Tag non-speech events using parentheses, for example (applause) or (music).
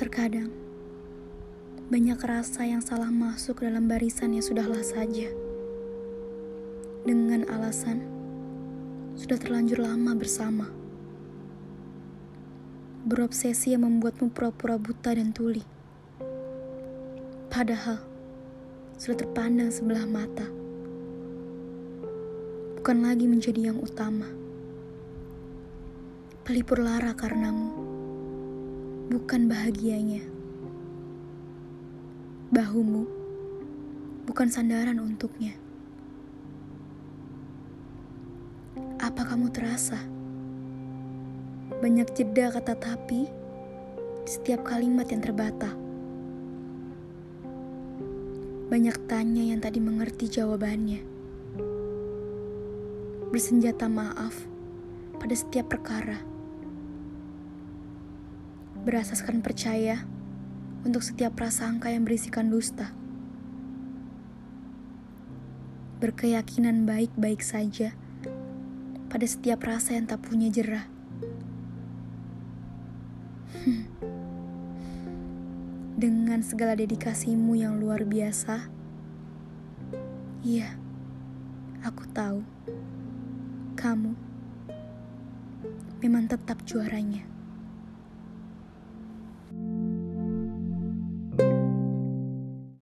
Terkadang, banyak rasa yang salah masuk dalam barisan yang sudahlah saja. Dengan alasan, sudah terlanjur lama bersama. Berobsesi yang membuatmu pura-pura buta dan tuli. Padahal, sudah terpandang sebelah mata. Bukan lagi menjadi yang utama. Pelipur lara karenamu. Bukan bahagianya. Bahumu bukan sandaran untuknya. Apa kamu terasa? Banyak jeda kata tapi setiap kalimat yang terbata. Banyak tanya yang tadi mengerti jawabannya. Bersenjata maaf pada setiap perkara. Berasaskan percaya untuk setiap prasangka yang berisikan dusta. Berkeyakinan baik-baik saja pada setiap rasa yang tak punya jerah. (laughs) dengan segala dedikasimu yang luar biasa. Iya, aku tahu kamu memang tetap juaranya.